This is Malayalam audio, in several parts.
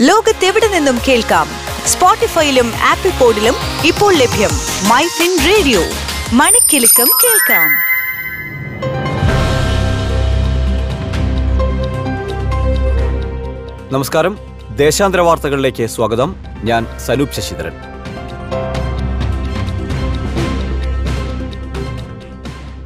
ലോകത്തെവിടെ നിന്നും കേൾക്കാം? സ്പോട്ടിഫൈയിലും ആപ്പിൾ പോഡിലും ഇപ്പോൾ ലഭ്യം മൈ ഫിൻ റേഡിയോ. മണിക്കെലക്കം കേൾക്കാം. നമസ്കാരം. ദേശാന്തര വാർത്തകളിലേക്ക് സ്വാഗതം. ഞാൻ സനൂപ് ശശിധരൻ.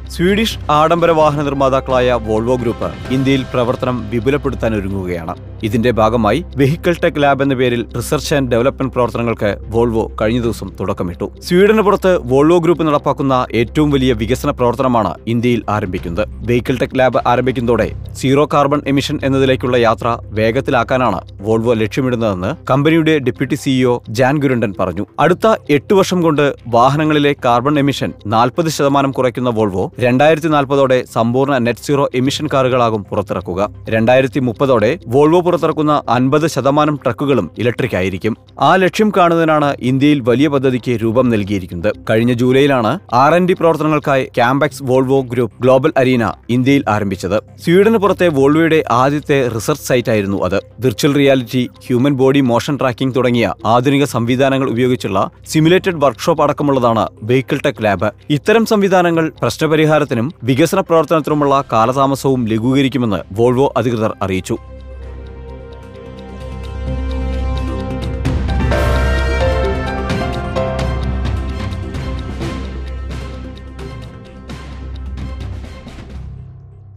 സ്വീഡിഷ് ആഡംബര വാഹന നിർമ്മാതാക്കളായ വോൾവോ ഗ്രൂപ്പ് ഇന്ത്യയിൽ പ്രവർത്തനം വിപുലപ്പെടുത്താൻ ഒരുങ്ങുകയാണ്. ഇതിന്റെ ഭാഗമായി വെഹിക്കിൾ ടെക് ലാബ് എന്ന പേരിൽ റിസർച്ച് ആൻഡ് ഡെവലപ്മെന്റ് പ്രവർത്തനങ്ങൾക്ക് വോൾവോ കഴിഞ്ഞ ദിവസം തുടക്കമിട്ടു. സ്വീഡന് പുറത്ത് വോൾവോ ഗ്രൂപ്പ് നടപ്പാക്കുന്ന ഏറ്റവും വലിയ വികസന പ്രവർത്തനമാണ് ഇന്ത്യയിൽ ആരംഭിക്കുന്നത്. വെഹിക്കിൾ ടെക് ലാബ് ആരംഭിക്കുന്നതോടെ സീറോ കാർബൺ എമിഷൻ എന്നതിലേക്കുള്ള യാത്ര വേഗത്തിലാക്കാനാണ് വോൾവോ ലക്ഷ്യമിടുന്നതെന്ന് കമ്പനിയുടെ ഡെപ്യൂട്ടി സിഇഒ ജാൻ ഗുരുണ്ടൻ പറഞ്ഞു. അടുത്ത എട്ട് വർഷം കൊണ്ട് വാഹനങ്ങളിലെ കാർബൺ എമിഷൻ നാൽപ്പത് ശതമാനം കുറയ്ക്കുന്ന വോൾവോ രണ്ടായിരത്തി നാൽപ്പതോടെ സമ്പൂർണ നെറ്റ് സീറോ എമിഷൻ കാറുകളാകും പുറത്തിറക്കുക. രണ്ടായിരത്തി മുപ്പതോടെ വോൾവോ പുറത്തിറക്കുന്ന അൻപത് ശതമാനം ട്രക്കുകളും ഇലക്ട്രിക് ആയിരിക്കും. ആ ലക്ഷ്യം കാണുന്നതിനാണ് ഇന്ത്യയിൽ വലിയ പദ്ധതിക്ക് രൂപം നൽകിയിരിക്കുന്നത്. കഴിഞ്ഞ ജൂലൈയിലാണ് ആർ എൻ ഡി പ്രവർത്തനങ്ങൾക്കായി CampX Volvo group global arena ഇന്ത്യയിൽ ആരംഭിച്ചത്. സ്വീഡന് പുറത്തെ വോൾവോയുടെ ആദ്യത്തെ റിസർച്ച് സൈറ്റ് ആയിരുന്നു അത്. Virtual reality human body motion tracking തുടങ്ങിയ ആധുനിക സംവിധാനങ്ങൾ ഉപയോഗിച്ചുള്ള സിമുലേറ്റഡ് വർക്ക്ഷോപ്പ് അടക്കമുള്ളതാണ് വെഹിക്കിൾ ടെക് ലാബ്. ഇത്തരം സംവിധാനങ്ങൾ പ്രശ്നപരിഹാരത്തിനും വികസന പ്രവർത്തനത്തിനുമുള്ള കാലതാമസവും ലഘൂകരിക്കുമെന്ന് വോൾവോ അധികൃതർ അറിയിച്ചു.